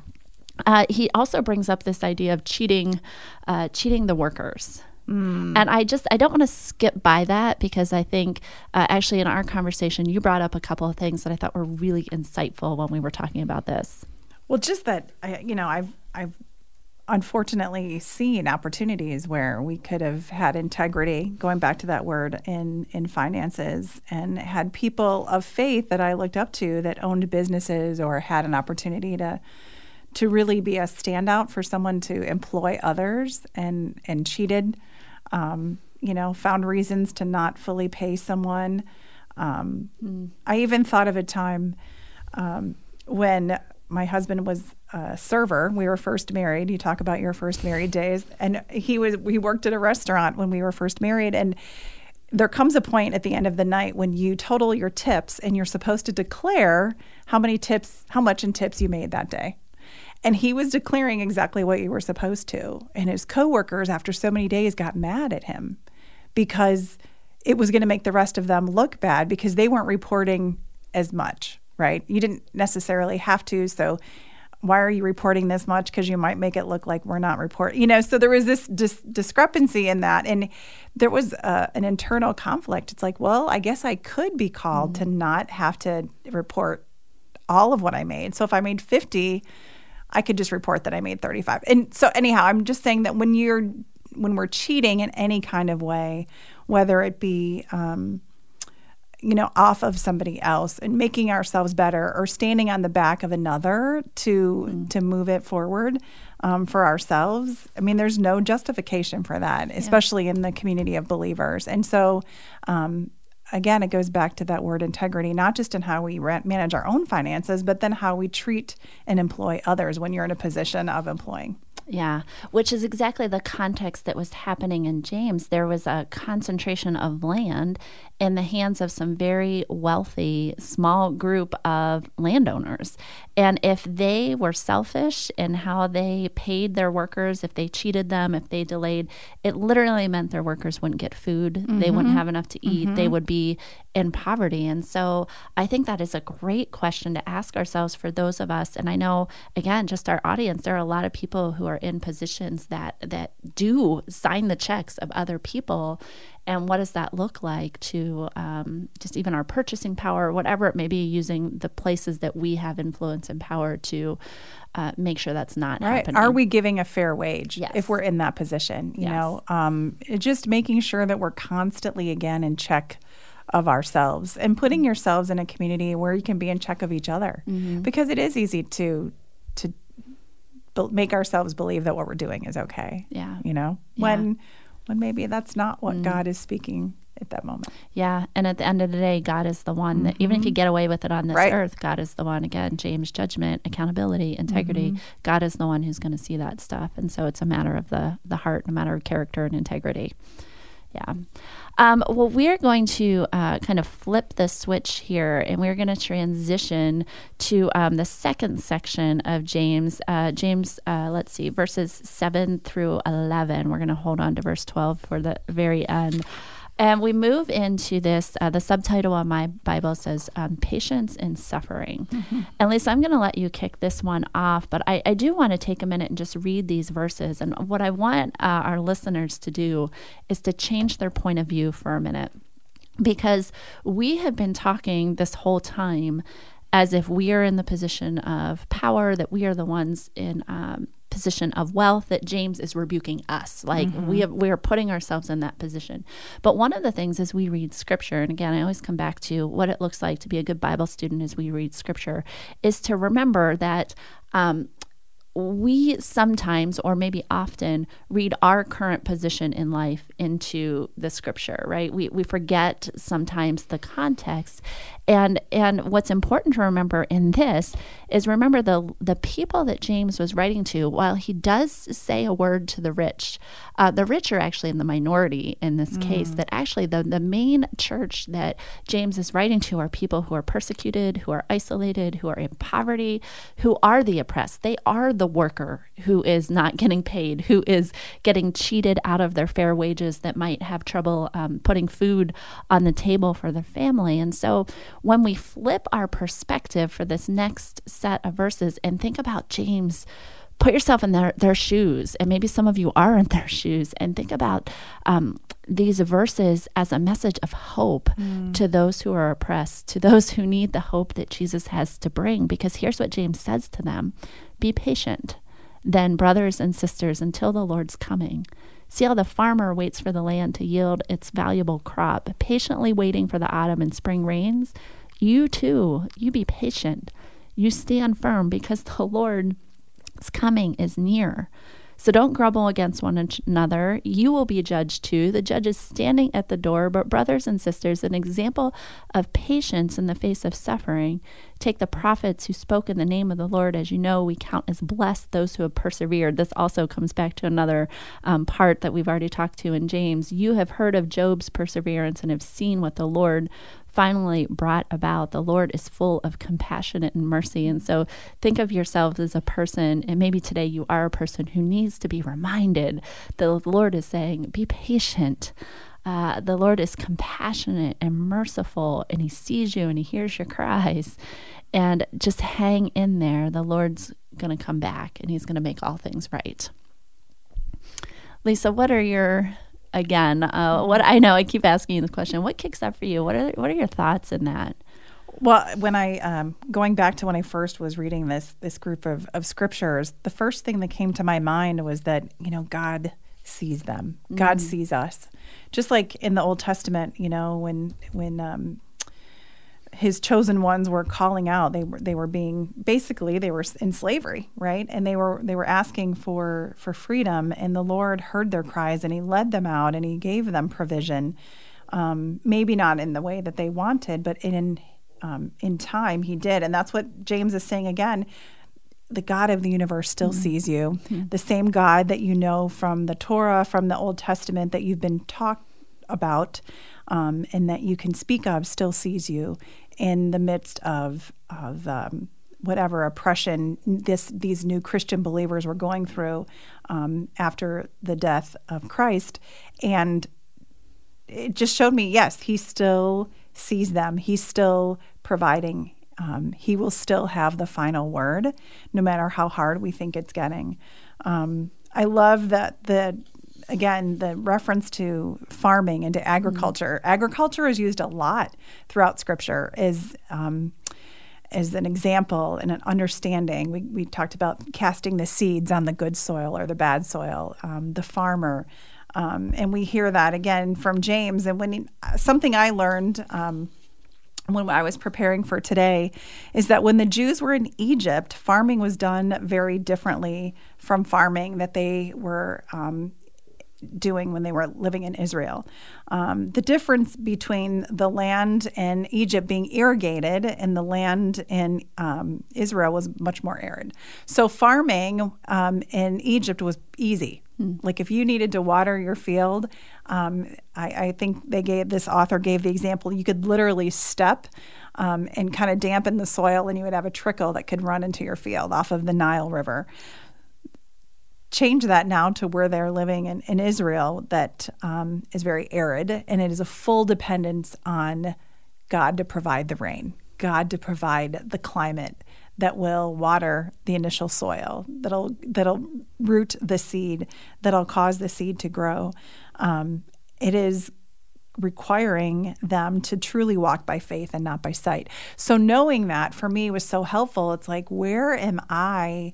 S1: Uh, he also brings up this idea of cheating, uh, cheating the workers. Mm. And I just I don't want to skip by that because I think uh, actually in our conversation you brought up a couple of things that I thought were really insightful when we were talking about this.
S2: Well, just that you know I've I've unfortunately seen opportunities where we could have had integrity going back to that word in in finances and had people of faith that I looked up to that owned businesses or had an opportunity to to really be a standout for someone to employ others and and cheated um, you know, found reasons to not fully pay someone. Um, mm. I even thought of a time um, when my husband was a server. We were first married. You talk about your first married days, and he was. We worked at a restaurant when we were first married, and there comes a point at the end of the night when you total your tips, and you're supposed to declare how many tips, how much in tips you made that day. And he was declaring exactly what you were supposed to. And his coworkers, after so many days, got mad at him because it was going to make the rest of them look bad because they weren't reporting as much, right? You didn't necessarily have to. So why are you reporting this much? Because you might make it look like we're not reporting. You know, so there was this dis- discrepancy in that, and there was uh, an internal conflict. It's like, well, I guess I could be called mm-hmm. to not have to report all of what I made. So if I made fifty, I could just report that I made 35. And so anyhow, I'm just saying that when you're when we're cheating in any kind of way, whether it be um, you know off of somebody else and making ourselves better or standing on the back of another to mm. to move it forward um, for ourselves i mean there's no justification for that especially yeah. in the community of believers and so um, again, it goes back to that word integrity, not just in how we manage our own finances, but then how we treat and employ others when you're in a position of employing.
S1: Yeah, which is exactly the context that was happening in James. There was a concentration of land in the hands of some very wealthy small group of landowners. And if they were selfish in how they paid their workers, if they cheated them, if they delayed, it literally meant their workers wouldn't get food. Mm-hmm. They wouldn't have enough to eat. Mm-hmm. They would be in poverty. And so I think that is a great question to ask ourselves for those of us. And I know, again, just our audience, there are a lot of people who are in positions that that do sign the checks of other people and what does that look like to um, just even our purchasing power, whatever it may be, using the places that we have influence and power to uh, make sure that's not
S2: right.
S1: happening.
S2: Are we giving a fair wage
S1: yes.
S2: if we're in that position? You
S1: yes.
S2: know, um, just making sure that we're constantly again in check of ourselves and putting mm-hmm. yourselves in a community where you can be in check of each other mm-hmm. because it is easy to to make ourselves believe that what we're doing is okay.
S1: Yeah.
S2: You know,
S1: yeah.
S2: when when maybe that's not what mm. God is speaking at that moment.
S1: Yeah, and at the end of the day, God is the one that mm-hmm. even if you mm-hmm. get away with it on this
S2: right.
S1: earth, God is the one again, James judgment, accountability, integrity. Mm-hmm. God is the one who's going to see that stuff. And so it's a matter of the the heart, a matter of character and integrity. Yeah. Um, well, we're going to uh, kind of flip the switch here and we're going to transition to um, the second section of James. Uh, James, uh, let's see, verses 7 through 11. We're going to hold on to verse 12 for the very end. And we move into this. Uh, the subtitle on my Bible says um, Patience in Suffering. Mm-hmm. And Lisa, I'm going to let you kick this one off, but I, I, do want to take a minute and just read these verses. And what I want uh, our listeners to do is to change their point of view for a minute. Because we have been talking this whole time as if we are in the position of power, that we are the ones in um, position of wealth that James is rebuking us. Like mm-hmm. we have, we are putting ourselves in that position. But one of the things as we read scripture, and again, I always come back to what it looks like to be a good Bible student as we read scripture, is to remember that um, we sometimes, or maybe often, read our current position in life into the scripture, right? We, we forget sometimes the context. And and what's important to remember in this is remember the the people that James was writing to. While he does say a word to the rich, uh, the rich are actually in the minority in this mm. case. That actually the the main church that James is writing to are people who are persecuted, who are isolated, who are in poverty, who are the oppressed. They are the worker who is not getting paid, who is getting cheated out of their fair wages, that might have trouble um, putting food on the table for their family, and so when we flip our perspective for this next set of verses and think about James, put yourself in their, their shoes, and maybe some of you are in [LAUGHS] their shoes, and think about um, these verses as a message of hope mm. to those who are oppressed, to those who need the hope that Jesus has to bring. Because here's what James says to them Be patient, then, brothers and sisters, until the Lord's coming. See how the farmer waits for the land to yield its valuable crop, patiently waiting for the autumn and spring rains. You too, you be patient. You stand firm because the Lord's coming is near. So don't grumble against one another. You will be judged too. The judge is standing at the door. But, brothers and sisters, an example of patience in the face of suffering. Take the prophets who spoke in the name of the Lord. As you know, we count as blessed those who have persevered. This also comes back to another um, part that we've already talked to in James. You have heard of Job's perseverance and have seen what the Lord finally brought about. The Lord is full of compassion and mercy. And so think of yourself as a person, and maybe today you are a person who needs to be reminded the Lord is saying, be patient. Uh, the Lord is compassionate and merciful, and He sees you and He hears your cries. And just hang in there. The Lord's going to come back and He's going to make all things right. Lisa, what are your again. Uh, what I know, I keep asking you the question. What kicks up for you? What are what are your thoughts in that?
S2: Well, when I um, going back to when I first was reading this this group of, of scriptures, the first thing that came to my mind was that you know God sees them. God mm sees us, just like in the Old Testament. You know when when um, his chosen ones were calling out. They were they were being basically they were in slavery, right? And they were they were asking for for freedom. And the Lord heard their cries, and He led them out, and He gave them provision. Um, maybe not in the way that they wanted, but in um, in time He did. And that's what James is saying again. the God of the universe still mm-hmm. sees you. Mm-hmm. The same God that you know from the Torah, from the Old Testament, that you've been taught about, um, and that you can speak of, still sees you in the midst of of um, whatever oppression this these new Christian believers were going through um, after the death of Christ, and it just showed me yes, he still sees them. He's still providing. Um, he will still have the final word, no matter how hard we think it's getting. Um, I love that the again the reference to farming and to agriculture. Mm-hmm. Agriculture is used a lot throughout Scripture. Is um, as an example and an understanding. We, we talked about casting the seeds on the good soil or the bad soil, um, the farmer. Um, and we hear that again from James. And when he, something I learned um, when I was preparing for today is that when the Jews were in Egypt, farming was done very differently from farming that they were um, doing when they were living in Israel. Um, the difference between the land in Egypt being irrigated and the land in um, Israel was much more arid. So farming um, in Egypt was easy. Mm. Like if you needed to water your field, um, I, I, think they gave this author gave the example you could literally step um, and kind of dampen the soil, and you would have a trickle that could run into your field off of the Nile River change that now to where they're living in, in Israel that um, is very arid, and it is a full dependence on God to provide the rain, God to provide the climate that will water the initial soil, that'll that'll root the seed, that'll cause the seed to grow. Um, it is requiring them to truly walk by faith and not by sight. So knowing that for me was so helpful. It's like, where am I?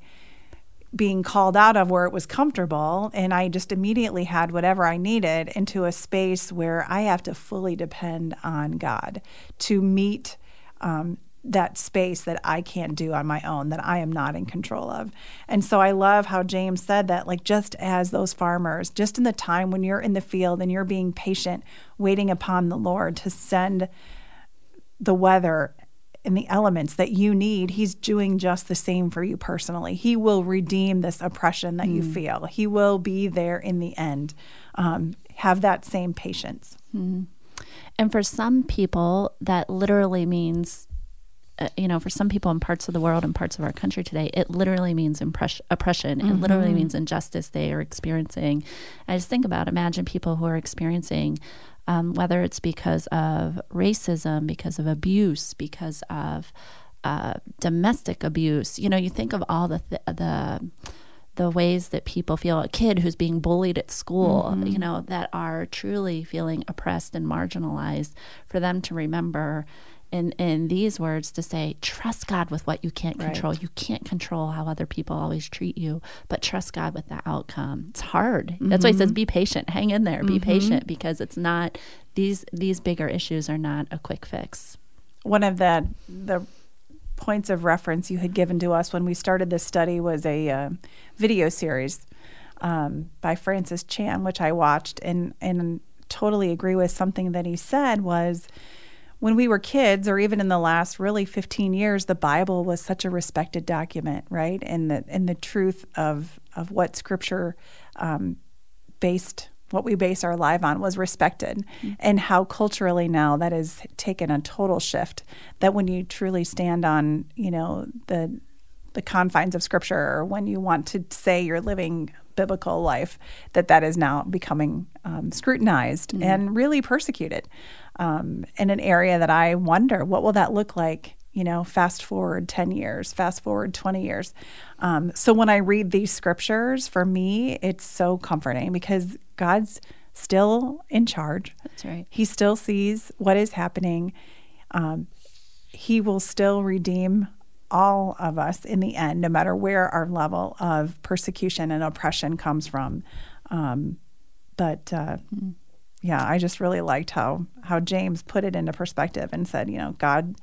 S2: Being called out of where it was comfortable and I just immediately had whatever I needed into a space where I have to fully depend on God to meet um, that space that I can't do on my own, that I am not in control of. And so I love how James said that, like, just as those farmers, just in the time when you're in the field and you're being patient, waiting upon the Lord to send the weather and the elements that you need, he's doing just the same for you personally. He will redeem this oppression that mm. you feel. He will be there in the end. Um, have that same patience.
S1: Mm. And for some people, that literally means, uh, you know, for some people in parts of the world and parts of our country today, it literally means impress- oppression. Mm-hmm. It literally means injustice they are experiencing. I just think about, imagine people who are experiencing um, whether it's because of racism, because of abuse, because of uh, domestic abuse. You know, you think of all the th- the the ways that people feel a kid who's being bullied at school, mm-hmm. you know, that are truly feeling oppressed and marginalized, for them to remember in in these words to say trust God with what you can't control. Right. You can't control how other people always treat you, but trust God with the outcome. It's hard. Mm-hmm. That's why he says mm-hmm. be patient. Hang in there. Be mm-hmm. patient because it's not these these bigger issues are not a quick fix.
S2: One of the the points of reference you had given to us when we started this study was a uh, video series um, by Francis Chan, which I watched and and totally agree with something that he said was when we were kids, or even in the last really 15 years, the Bible was such a respected document, right? And the and the truth of of what Scripture um, based what we base our life on was respected mm-hmm. and how culturally now that has taken a total shift that when you truly stand on you know the the confines of scripture or when you want to say you're living biblical life that that is now becoming um, scrutinized mm-hmm. and really persecuted um, in an area that I wonder what will that look like you know fast forward 10 years fast forward 20 years? Um, so when i read these scriptures for me it's so comforting because god's still in charge.
S1: That's right.
S2: He still sees what is happening. Um, he will still redeem all of us in the end no matter where our level of persecution and oppression comes from. Um, but uh, mm yeah, I just really liked how how James put it into perspective and said, you know, God,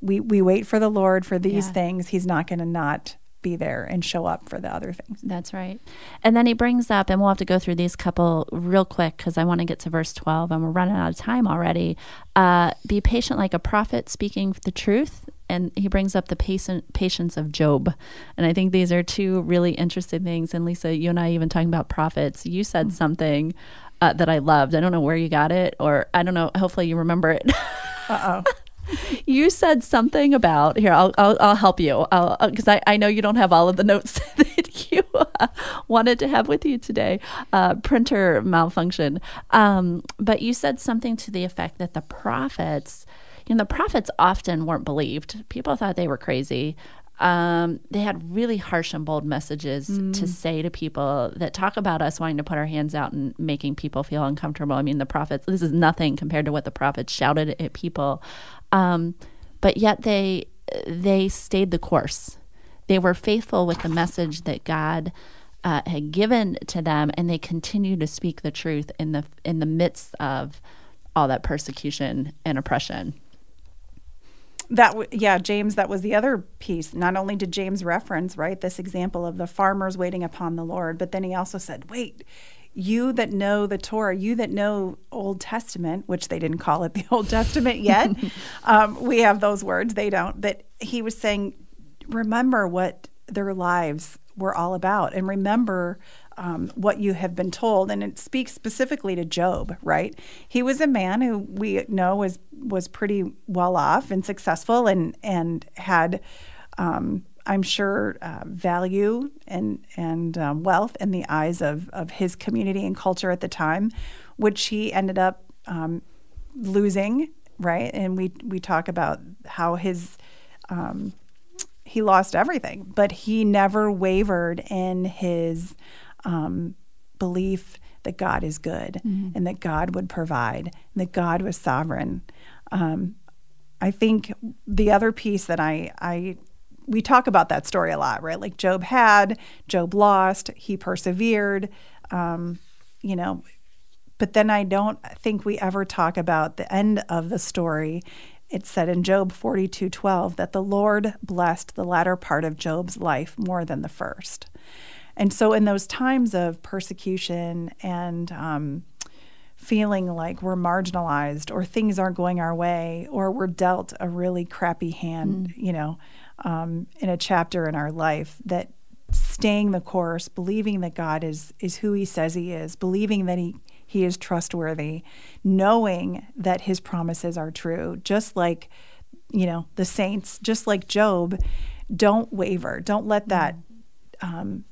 S2: we we wait for the Lord for these yeah. things. He's not going to not be there and show up for the other things.
S1: That's right. And then he brings up, and we'll have to go through these couple real quick because I want to get to verse 12 and we're running out of time already. Uh, be patient like a prophet speaking the truth and he brings up the patient, patience of Job. And I think these are two really interesting things. And Lisa, you and I even talking about prophets, you said mm-hmm. something uh, that I loved. I don't know where you got it, or I don't know. Hopefully, you remember it. [LAUGHS]
S2: uh oh.
S1: you said something about here. I'll I'll, I'll help you because uh, I, I know you don't have all of the notes [LAUGHS] that you uh, wanted to have with you today. Uh, printer malfunction. Um, but you said something to the effect that the prophets, you know, the prophets often weren't believed. People thought they were crazy. Um, they had really harsh and bold messages mm. to say to people that talk about us wanting to put our hands out and making people feel uncomfortable. I mean, the prophets, this is nothing compared to what the prophets shouted at people. Um, but yet they they stayed the course. They were faithful with the message that God uh, had given to them, and they continued to speak the truth in the in the midst of all that persecution and oppression
S2: that w- yeah james that was the other piece. Not only did james reference right this example of the farmers waiting upon the lord but then he also said wait you that know the torah you that know old testament which they didn't call it the [LAUGHS] old testament yet [LAUGHS] um, we have those words they don't but he was saying remember what their lives were all about and remember um, what you have been told, and it speaks specifically to Job, right? He was a man who we know was was pretty well off and successful, and and had, um, I'm sure, uh, value and and um, wealth in the eyes of of his community and culture at the time, which he ended up um, losing, right? And we we talk about how his um, he lost everything, but he never wavered in his um, belief that God is good mm-hmm. and that God would provide and that God was sovereign. Um, I think the other piece that I, I we talk about that story a lot, right? Like Job had, Job lost, he persevered, um, you know. But then I don't think we ever talk about the end of the story. It said in Job 42 12 that the Lord blessed the latter part of Job's life more than the first. And so, in those times of persecution and um, feeling like we're marginalized or things aren't going our way or we're dealt a really crappy hand, mm. you know, um, in a chapter in our life, that staying the course, believing that God is is who He says He is, believing that He He is trustworthy, knowing that His promises are true, just like you know the saints, just like Job. Don't waver. Don't let that um,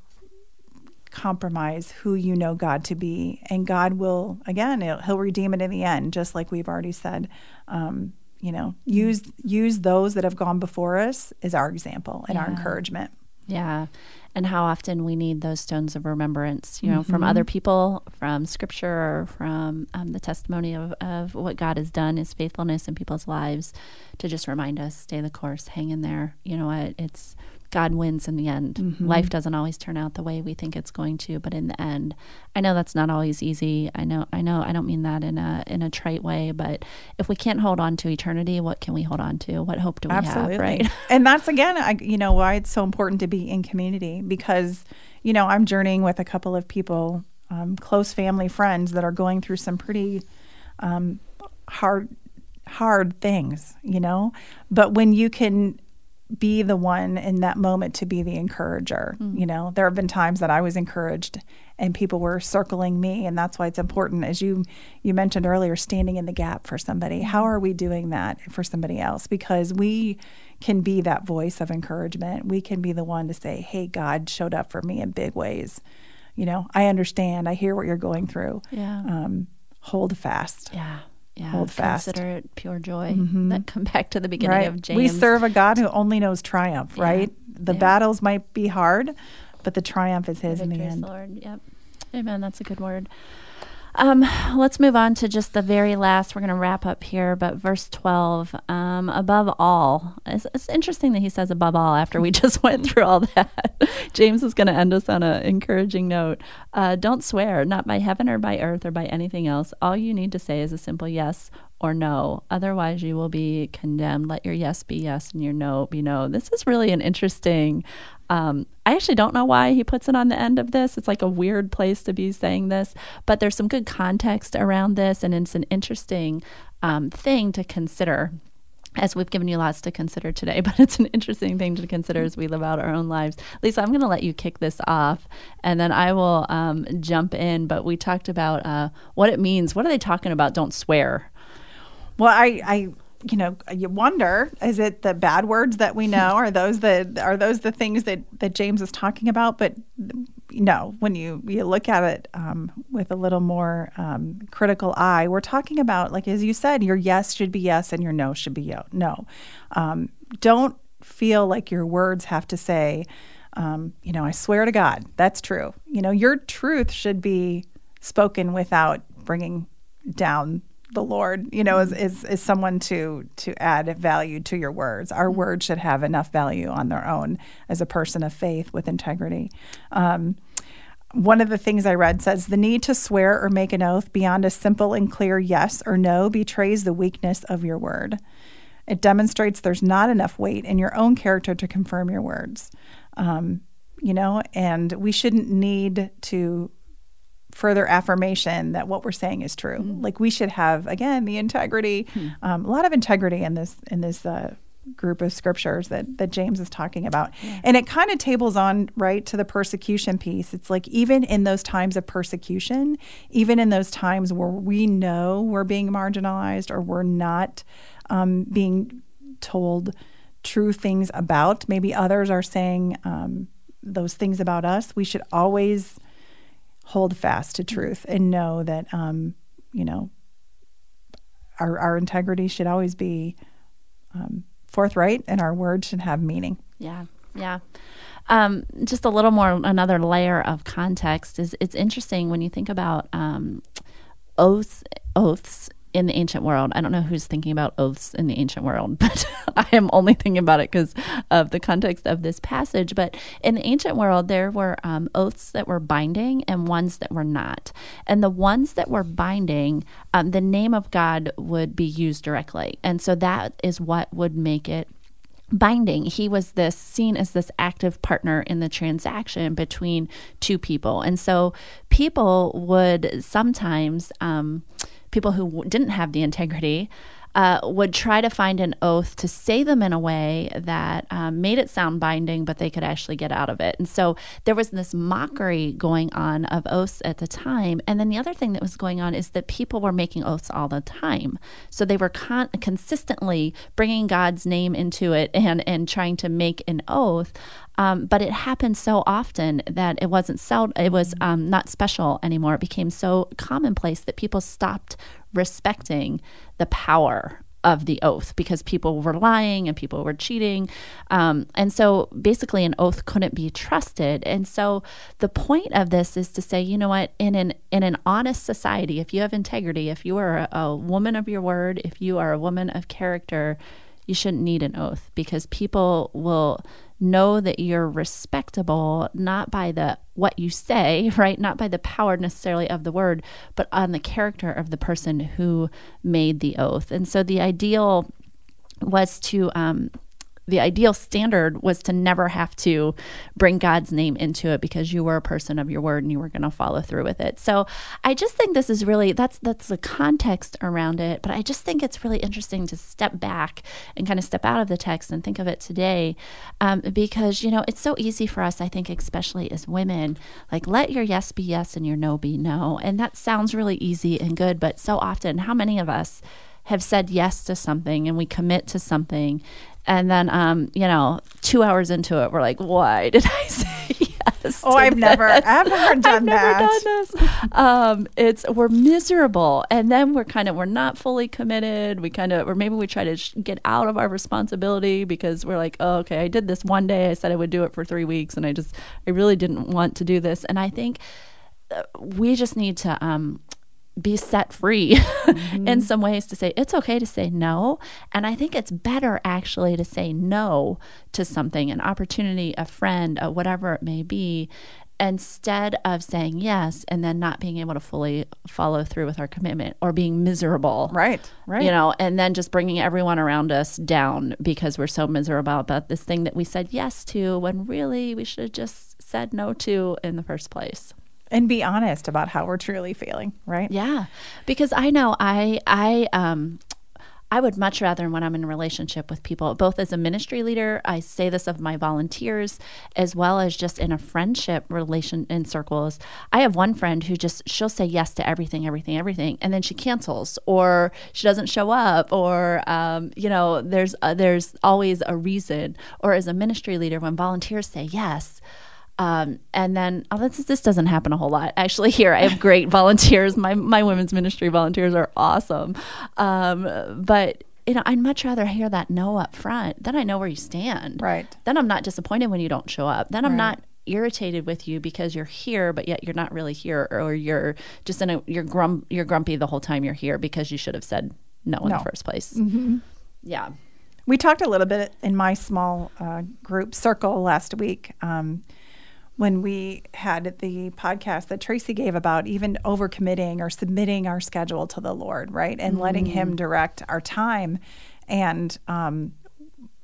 S2: compromise who you know God to be, and God will again He'll redeem it in the end, just like we've already said. Um, you know, use use those that have gone before us as our example and yeah. our encouragement.
S1: Yeah. And how often we need those stones of remembrance, you know, mm-hmm. from other people, from scripture, or from um, the testimony of, of what God has done, his faithfulness in people's lives, to just remind us, stay the course, hang in there. You know what? It's God wins in the end. Mm-hmm. Life doesn't always turn out the way we think it's going to, but in the end, I know that's not always easy. I know, I know, I don't mean that in a in a trite way, but if we can't hold on to eternity, what can we hold on to? What hope do we
S2: Absolutely.
S1: have? Right. [LAUGHS]
S2: and that's again, I, you know, why it's so important to be in community because, you know, I'm journeying with a couple of people, um, close family friends that are going through some pretty um, hard hard things, you know. But when you can be the one in that moment to be the encourager. Mm. You know, there have been times that I was encouraged and people were circling me and that's why it's important as you you mentioned earlier standing in the gap for somebody. How are we doing that for somebody else? Because we can be that voice of encouragement. We can be the one to say, "Hey, God showed up for me in big ways." You know, I understand. I hear what you're going through.
S1: Yeah.
S2: Um, hold fast.
S1: Yeah yeah,
S2: hold fast.
S1: Consider it pure joy. Mm-hmm. That come [LAUGHS] back to the beginning
S2: right.
S1: of James.
S2: We serve a God who only knows triumph, yeah. right? The yeah. battles might be hard, but the triumph is His
S1: the in
S2: the end.
S1: Lord. Yep. Amen. That's a good word. Um, let's move on to just the very last. We're going to wrap up here, but verse 12, um, above all. It's, it's, interesting that he says above all after we [LAUGHS] just went through all that. [LAUGHS] James is going to end us on an encouraging note. Uh, don't swear, not by heaven or by earth or by anything else. All you need to say is a simple yes or no. Otherwise, you will be condemned. Let your yes be yes and your no be no. This is really an interesting. Um, I actually don't know why he puts it on the end of this. It's like a weird place to be saying this, but there's some good context around this, and it's an interesting um, thing to consider. as we've given you lots to consider today, [LAUGHS] but it's an interesting thing to consider as we live out our own lives. Lisa, I'm going to let you kick this off, and then I will um, jump in. But we talked about uh, what it means. What are they talking about? Don't swear.
S2: Well, I, I you know, you wonder: is it the bad words that we [LAUGHS] know? Are those the are those the things that that James is talking about? But no, when you you look at it um, with a little more um, critical eye, we're talking about like as you said, your yes should be yes and your no should be no. Um, don't feel like your words have to say, um, you know, I swear to God, that's true. You know, your truth should be spoken without bringing down the Lord, you know, is, mm-hmm. is, is someone to to add value to your words. Our mm-hmm. words should have enough value on their own as a person of faith with integrity. Um, one of the things I read says the need to swear or make an oath beyond a simple and clear yes or no betrays the weakness of your word. It demonstrates there's not enough weight in your own character to confirm your words. Um, you know, and we shouldn't need to further affirmation that what we're saying is true. Mm. Like we should have again the integrity, mm. um, a lot of integrity in this in this uh, group of scriptures that that James is talking about, yeah. and it kind of tables on right to the persecution piece. It's like even in those times of persecution, even in those times where we know we're being marginalized or we're not um, being told true things about, maybe others are saying. Um, those things about us, we should always hold fast to truth and know that um, you know our our integrity should always be um, forthright and our words should have meaning.
S1: Yeah, yeah. Um, just a little more, another layer of context is it's interesting when you think about um, oaths, oaths in the ancient world. I don't know who's thinking about oaths in the ancient world, [LAUGHS] but I am only thinking about it because of the context of this passage. But in the ancient world, there were um, oaths that were binding and ones that were not. And the ones that were binding, um, the name of God would be used directly. And so that is what would make it binding. He was this seen as this active partner in the transaction between two people. And so people would sometimes, um, people who didn't have the integrity uh, would try to find an oath to say them in a way that um, made it sound binding, but they could actually get out of it. And so there was this mockery going on of oaths at the time. And then the other thing that was going on is that people were making oaths all the time. So they were con- consistently bringing God's name into it and, and trying to make an oath. Um, but it happened so often that it wasn't sel- it was um, not special anymore. It became so commonplace that people stopped respecting the power of the oath because people were lying and people were cheating. Um, and so basically, an oath couldn't be trusted. And so the point of this is to say, you know what, in an, in an honest society, if you have integrity, if you are a, a woman of your word, if you are a woman of character, you shouldn't need an oath because people will know that you're respectable not by the what you say [LAUGHS] right? Not by the power necessarily of the word but on the character of the person who made the oath. And so the ideal was to um, the ideal standard was to never have to bring God's name into it because you were a person of your word and you were going to follow through with it. So I just think this is really that's that's the context around it, but I just think it's really interesting to step back and kind of step out of the text and think of it today, um, because you know it's so easy for us. I think especially as women, like let your yes be yes and your no be no, and that sounds really easy and good, but so often, how many of us have said yes to something and we commit to something and then, um, you know, two hours into it, we're like, why did I [LAUGHS] say yes?
S2: Oh, I've
S1: this?
S2: never [LAUGHS] ever done
S1: I've
S2: that.
S1: Never done this. Um, it's we're miserable, and then we're kind of we're not fully committed. We kind of, or maybe we try to sh- get out of our responsibility because we're like, oh, okay, I did this one day. I said I would do it for three weeks, and I just, I really didn't want to do this. And I think uh, we just need to um, be set free [LAUGHS] mm-hmm. in some ways to say it's okay to say no. And I think it's better actually to say no to something, an opportunity, a friend, a whatever it may be, instead of saying yes and then not being able to fully follow through with our commitment or being miserable.
S2: Right, right.
S1: You know, and then just bringing everyone around us down because we're so miserable about this thing that we said yes to when really we should have just said no to in the first place
S2: and be honest about how we're truly feeling right
S1: yeah because i know i i um I would much rather when I'm in a relationship with people, both as a ministry leader, I say this of my volunteers, as well as just in a friendship relation in circles. I have one friend who just she'll say yes to everything, everything, everything, and then she cancels or she doesn't show up, or um, you know, there's uh, there's always a reason. Or as a ministry leader, when volunteers say yes. Um, and then oh, this, this doesn't happen a whole lot [LAUGHS] actually. Here I have [LAUGHS] great volunteers. My my women's ministry volunteers are awesome. Um, but you know, I'd much rather hear that no up front. Then I know where you stand.
S2: Right.
S1: Then I'm not disappointed when you don't show up. Then I'm
S2: Right.
S1: not irritated with you because you're here, but yet you're not really here, or you're just in a you're grum you're grumpy the whole time you're here because you should have said no in the first place. Yeah.
S2: We talked a little bit in my small uh, group circle last week um, when we had the podcast that Tracy gave about even overcommitting or submitting our schedule to the Lord, right? And letting Him direct our time and um,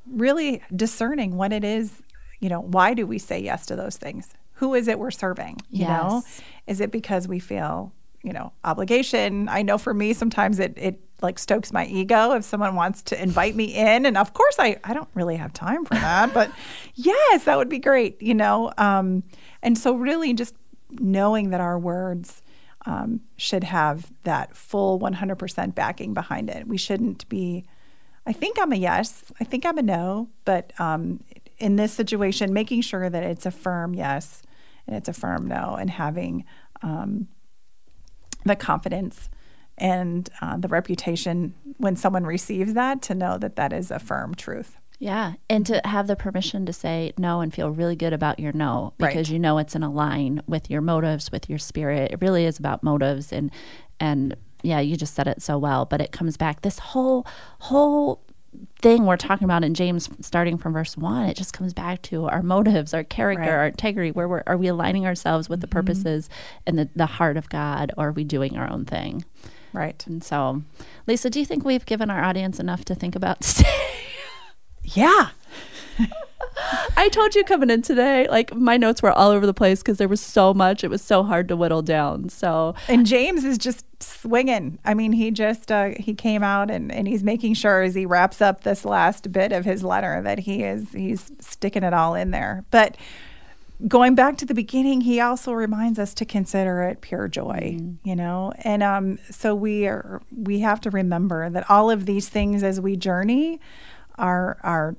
S2: really discerning what it is, you know, why do we say yes to those things? Who is it we're serving? You know, is it because we feel, you know, obligation? I know for me, sometimes it, it like stokes my ego if someone wants to invite me in. And of course, I, I don't really have time for that, but [LAUGHS] yes, that would be great, you know? Um, and so, really, just knowing that our words um, should have that full 100% backing behind it. We shouldn't be, I think I'm a yes, I think I'm a no, but um, in this situation, making sure that it's a firm yes and it's a firm no, and having um, the confidence and uh, the reputation when someone receives that to know that that is a firm truth.
S1: Yeah, and to have the permission to say no and feel really good about your no because
S2: Right.
S1: you know it's in a line with your motives, with your spirit. It really is about motives and and yeah, you just said it so well, but it comes back this whole whole thing we're talking about in James starting from verse 1, it just comes back to our motives, our character,
S2: Right. Mm-hmm.
S1: our integrity, where we're are we aligning ourselves with the purposes and the, the heart of God or are we doing our own thing?
S2: Right.
S1: And so, Lisa, do you think we've given our audience enough to think about [LAUGHS] today?
S2: Yeah.
S1: I told you coming in today, like my notes were all over the place because there was so much. It was so hard to whittle down. So,
S2: And James is just swinging. I mean, he just uh, he came out and, and he's making sure as he wraps up this last bit of his letter that he is he's sticking it all in there. But going back to the beginning, he also reminds us to consider it pure joy, you know. And um, so we are we have to remember that all of these things as we journey are are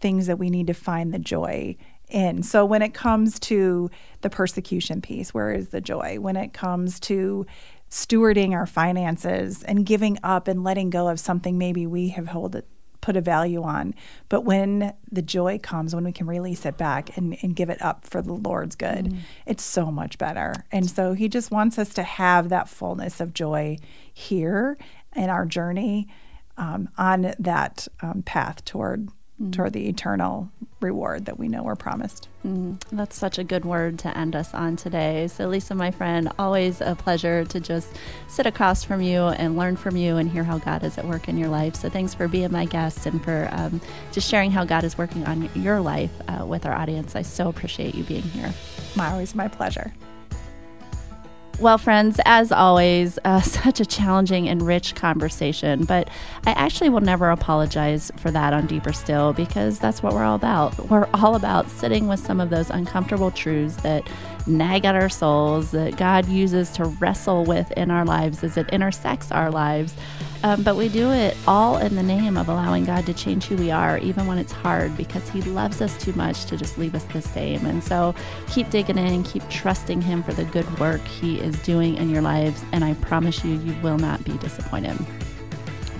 S2: things that we need to find the joy in. So when it comes to the persecution piece, where is the joy? When it comes to stewarding our finances and giving up and letting go of something maybe we have held it, put a value on, but when the joy comes, when we can release it back and, and give it up for the Lord's good, it's so much better. And so He just wants us to have that fullness of joy here in our journey um, on that um, path toward toward the eternal reward that we know we're promised.
S1: that's such a good word to end us on today. So, Lisa, my friend, always a pleasure to just sit across from you and learn from you and hear how God is at work in your life. So, thanks for being my guest and for um, just sharing how God is working on your life uh, with our audience. I so appreciate you being here.
S2: My always my pleasure.
S1: Well, friends, as always, uh, [LAUGHS] such a challenging and rich conversation, but I actually will never apologize for that on Deeper Still because that's what we're all about. We're all about sitting with some of those uncomfortable truths that nag at our souls, that God uses to wrestle with in our lives as it intersects our lives. Um, but we do it all in the name of allowing God to change who we are, even when it's hard, because He loves us too much to just leave us the same. And so keep digging in, keep trusting Him for the good work He is doing in your lives. And I promise you, you will not be disappointed.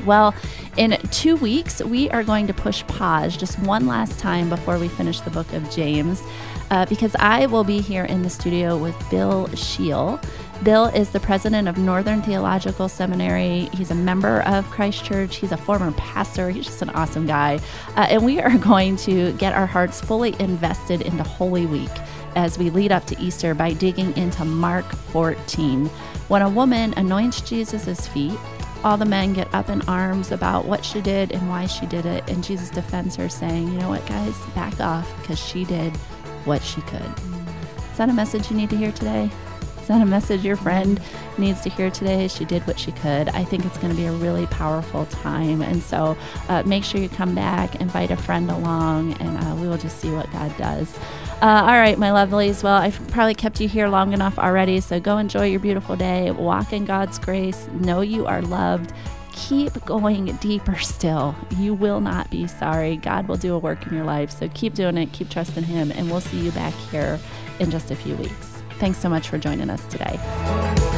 S1: Well, in two weeks, we are going to push pause just one last time before we finish the book of James, uh, because I will be here in the studio with Bill Shiell. Bill is the president of Northern Theological Seminary. He's a member of Christ Church. He's a former pastor. He's just an awesome guy. Uh, and we [LAUGHS] are going to get our hearts fully invested into Holy Week as we lead up to Easter by digging into Mark 14. When a woman anoints Jesus' feet, all the men get up in arms about what she did and why she did it. And Jesus defends her, saying, You know what, guys, back off because she did what she could. Is that a message you need to hear today? send a message your friend needs to hear today. She did what she could. I think it's going to be a really powerful time. And so uh, make sure you come back, invite a friend along, and uh, we will just see what God does. Uh, all right, my lovelies. Well, I've probably kept you here long enough already, so go enjoy your beautiful day. Walk in God's grace. Know you are loved. Keep going deeper still. You will not be sorry. God will do a work in your life. So keep doing it, keep trusting Him, and we'll see you back here in just a few weeks. Thanks so much for joining us today.